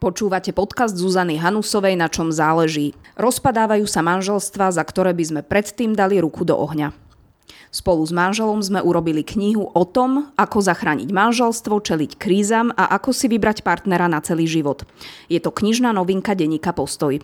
Počúvate podcast Zuzany Hanusovej, na čom záleží. Rozpadávajú sa manželstva, za ktoré by sme predtým dali ruku do ohňa. Spolu s manželom sme urobili knihu o tom, ako zachrániť manželstvo, čeliť krízam a ako si vybrať partnera na celý život. Je to knižná novinka denníka Postoj.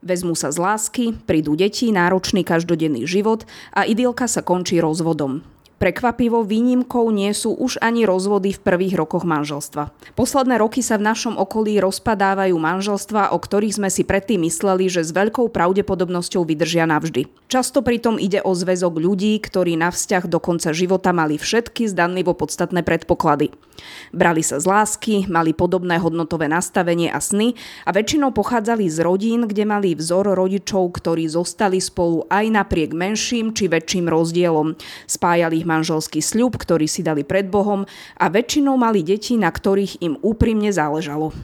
Vezmú sa z lásky, prídu deti, náročný každodenný život a idylka sa končí rozvodom. Prekvapivo výnimkou nie sú už ani rozvody v prvých rokoch manželstva. Posledné roky sa v našom okolí rozpadávajú manželstva, o ktorých sme si predtým mysleli, že s veľkou pravdepodobnosťou vydržia navždy. Často pritom ide o zväzok ľudí, ktorí na vzťah do konca života mali všetky zdanlivo podstatné predpoklady. Brali sa z lásky, mali podobné hodnotové nastavenie a sny a väčšinou pochádzali z rodín, kde mali vzor rodičov, ktorí zostali spolu aj napriek menším či väčším rozdielom. Spájali manželský sľub, ktorý si dali pred Bohom a väčšinou mali deti, na ktorých im úprimne záležalo.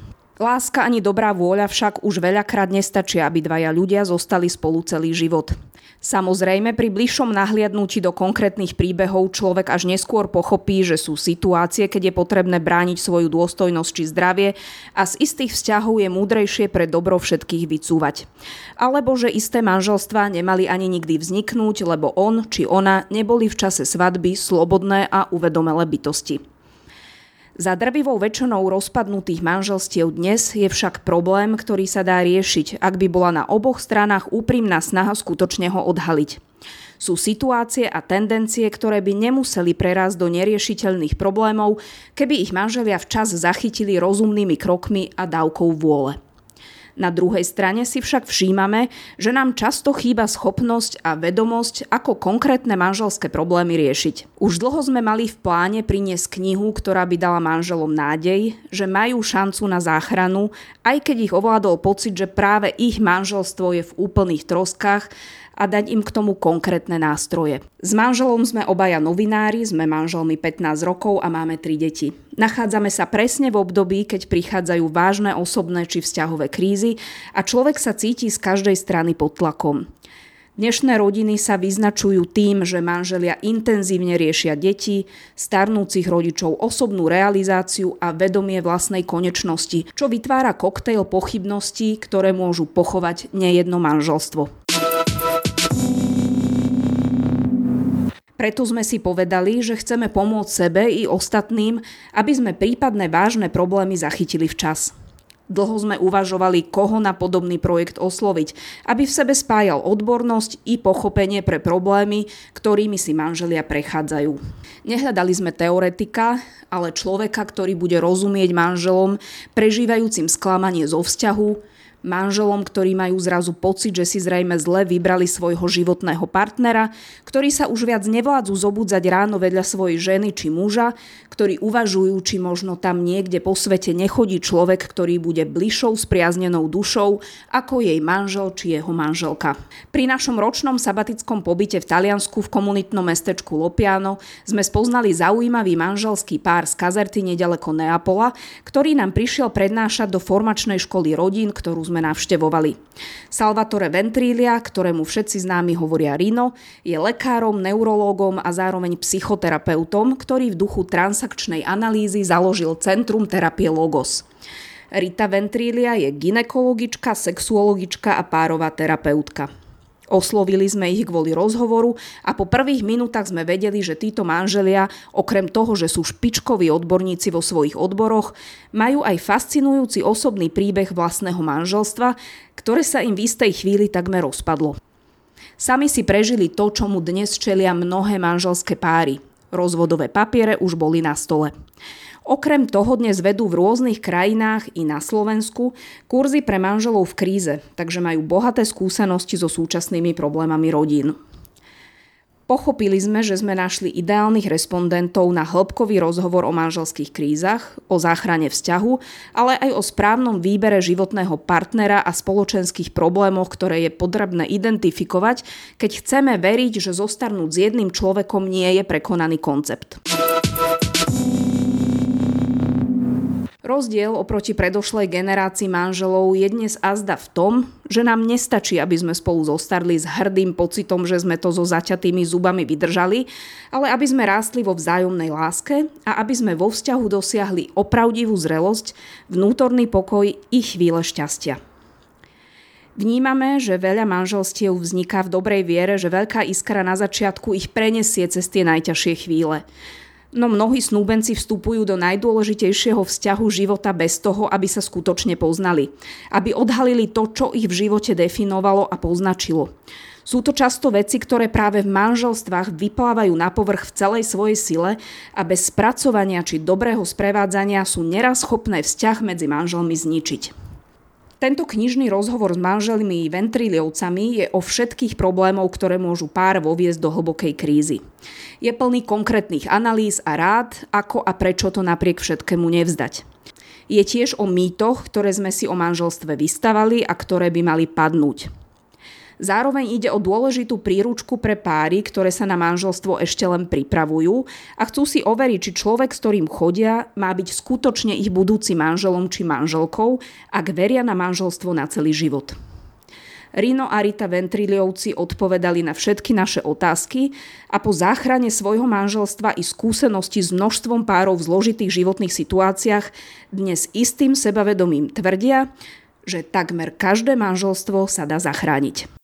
Láska ani dobrá vôľa však už veľakrát nestačia, aby dvaja ľudia zostali spolu celý život. Samozrejme, pri bližšom nahliadnutí do konkrétnych príbehov človek až neskôr pochopí, že sú situácie, keď je potrebné brániť svoju dôstojnosť či zdravie a z istých vzťahov je múdrejšie pre dobro všetkých vycúvať. Alebo že isté manželstva nemali ani nikdy vzniknúť, lebo on či ona neboli v čase svadby slobodné a uvedomelé bytosti. Za drvivou väčšinou rozpadnutých manželstiev dnes je však problém, ktorý sa dá riešiť, ak by bola na oboch stranách úprimná snaha skutočne ho odhaliť. Sú situácie a tendencie, ktoré by nemuseli prerásť do neriešiteľných problémov, keby ich manželia včas zachytili rozumnými krokmi a dávkou vôle. Na druhej strane si však všímame, že nám často chýba schopnosť a vedomosť, ako konkrétne manželské problémy riešiť. Už dlho sme mali v pláne priniesť knihu, ktorá by dala manželom nádej, že majú šancu na záchranu, aj keď ich ovládol pocit, že práve ich manželstvo je v úplných troskách a dať im k tomu konkrétne nástroje. S manželom sme obaja novinári, sme manželmi 15 rokov a máme 3 deti. Nachádzame sa presne v období, keď prichádzajú vážne osobné či vzťahové krízy a človek sa cíti z každej strany pod tlakom. Dnešné rodiny sa vyznačujú tým, že manželia intenzívne riešia deti, starnúcich rodičov osobnú realizáciu a vedomie vlastnej konečnosti, čo vytvára koktejl pochybností, ktoré môžu pochovať nejedno manželstvo. Preto sme si povedali, že chceme pomôcť sebe i ostatným, aby sme prípadné vážne problémy zachytili včas. Dlho sme uvažovali, koho na podobný projekt osloviť, aby v sebe spájal odbornosť i pochopenie pre problémy, ktorými si manželia prechádzajú. Nehľadali sme teoretika, ale človeka, ktorý bude rozumieť manželom, prežívajúcim sklamanie zo vzťahu, manželom, ktorí majú zrazu pocit, že si zrejme zle vybrali svojho životného partnera, ktorí sa už viac nevládzu zobudzať ráno vedľa svojej ženy či muža, ktorí uvažujú, či možno tam niekde po svete nechodí človek, ktorý bude bližšou spriaznenou dušou ako jej manžel či jeho manželka. Pri našom ročnom sabatickom pobyte v Taliansku v komunitnom mestečku Lopiano sme spoznali zaujímavý manželský pár z Kazerty nedaleko Neapola, ktorý nám prišiel prednášať do formačnej školy rodín, ktorú sme navštevovali. Salvatore Ventrilia, ktorému všetci známi hovoria Rino, je lekárom, neurológom a zároveň psychoterapeutom, ktorý v duchu transakčnej analýzy založil Centrum terapie Logos. Rita Ventrilia je ginekologička, sexuologička a párová terapeutka. Oslovili sme ich kvôli rozhovoru a po prvých minútach sme vedeli, že títo manželia, okrem toho, že sú špičkoví odborníci vo svojich odboroch, majú aj fascinujúci osobný príbeh vlastného manželstva, ktoré sa im v istej chvíli takmer rozpadlo. Sami si prežili to, čomu dnes čelia mnohé manželské páry. Rozvodové papiere už boli na stole. Okrem toho dnes vedú v rôznych krajinách i na Slovensku kurzy pre manželov v kríze, takže majú bohaté skúsenosti so súčasnými problémami rodín. Pochopili sme, že sme našli ideálnych respondentov na hĺbkový rozhovor o manželských krízach, o záchrane vzťahu, ale aj o správnom výbere životného partnera a spoločenských problémoch, ktoré je potrebné identifikovať, keď chceme veriť, že zostarnúť s jedným človekom nie je prekonaný koncept. Rozdiel oproti predošlej generácii manželov je dnes azda v tom, že nám nestačí, aby sme spolu zostarli s hrdým pocitom, že sme to so zaťatými zubami vydržali, ale aby sme rástli vo vzájomnej láske a aby sme vo vzťahu dosiahli opravdivú zrelosť, vnútorný pokoj i chvíle šťastia. Vnímame, že veľa manželstiev vzniká v dobrej viere, že veľká iskra na začiatku ich prenesie cez tie najťažšie chvíle. No mnohí snúbenci vstupujú do najdôležitejšieho vzťahu života bez toho, aby sa skutočne poznali. Aby odhalili to, čo ich v živote definovalo a poznačilo. Sú to často veci, ktoré práve v manželstvách vyplávajú na povrch v celej svojej sile a bez spracovania či dobrého sprevádzania sú neraz schopné vzťah medzi manželmi zničiť. Tento knižný rozhovor s manželmi ventriliovcami je o všetkých problémov, ktoré môžu pár voviesť do hlbokej krízy. Je plný konkrétnych analýz a rád, ako a prečo to napriek všetkému nevzdať. Je tiež o mýtoch, ktoré sme si o manželstve vystavali a ktoré by mali padnúť. Zároveň ide o dôležitú príručku pre páry, ktoré sa na manželstvo ešte len pripravujú a chcú si overiť, či človek, s ktorým chodia, má byť skutočne ich budúci manželom či manželkou, ak veria na manželstvo na celý život. Rino a Rita Ventriliovci odpovedali na všetky naše otázky a po záchrane svojho manželstva i skúsenosti s množstvom párov v zložitých životných situáciách dnes istým sebavedomím tvrdia, že takmer každé manželstvo sa dá zachrániť.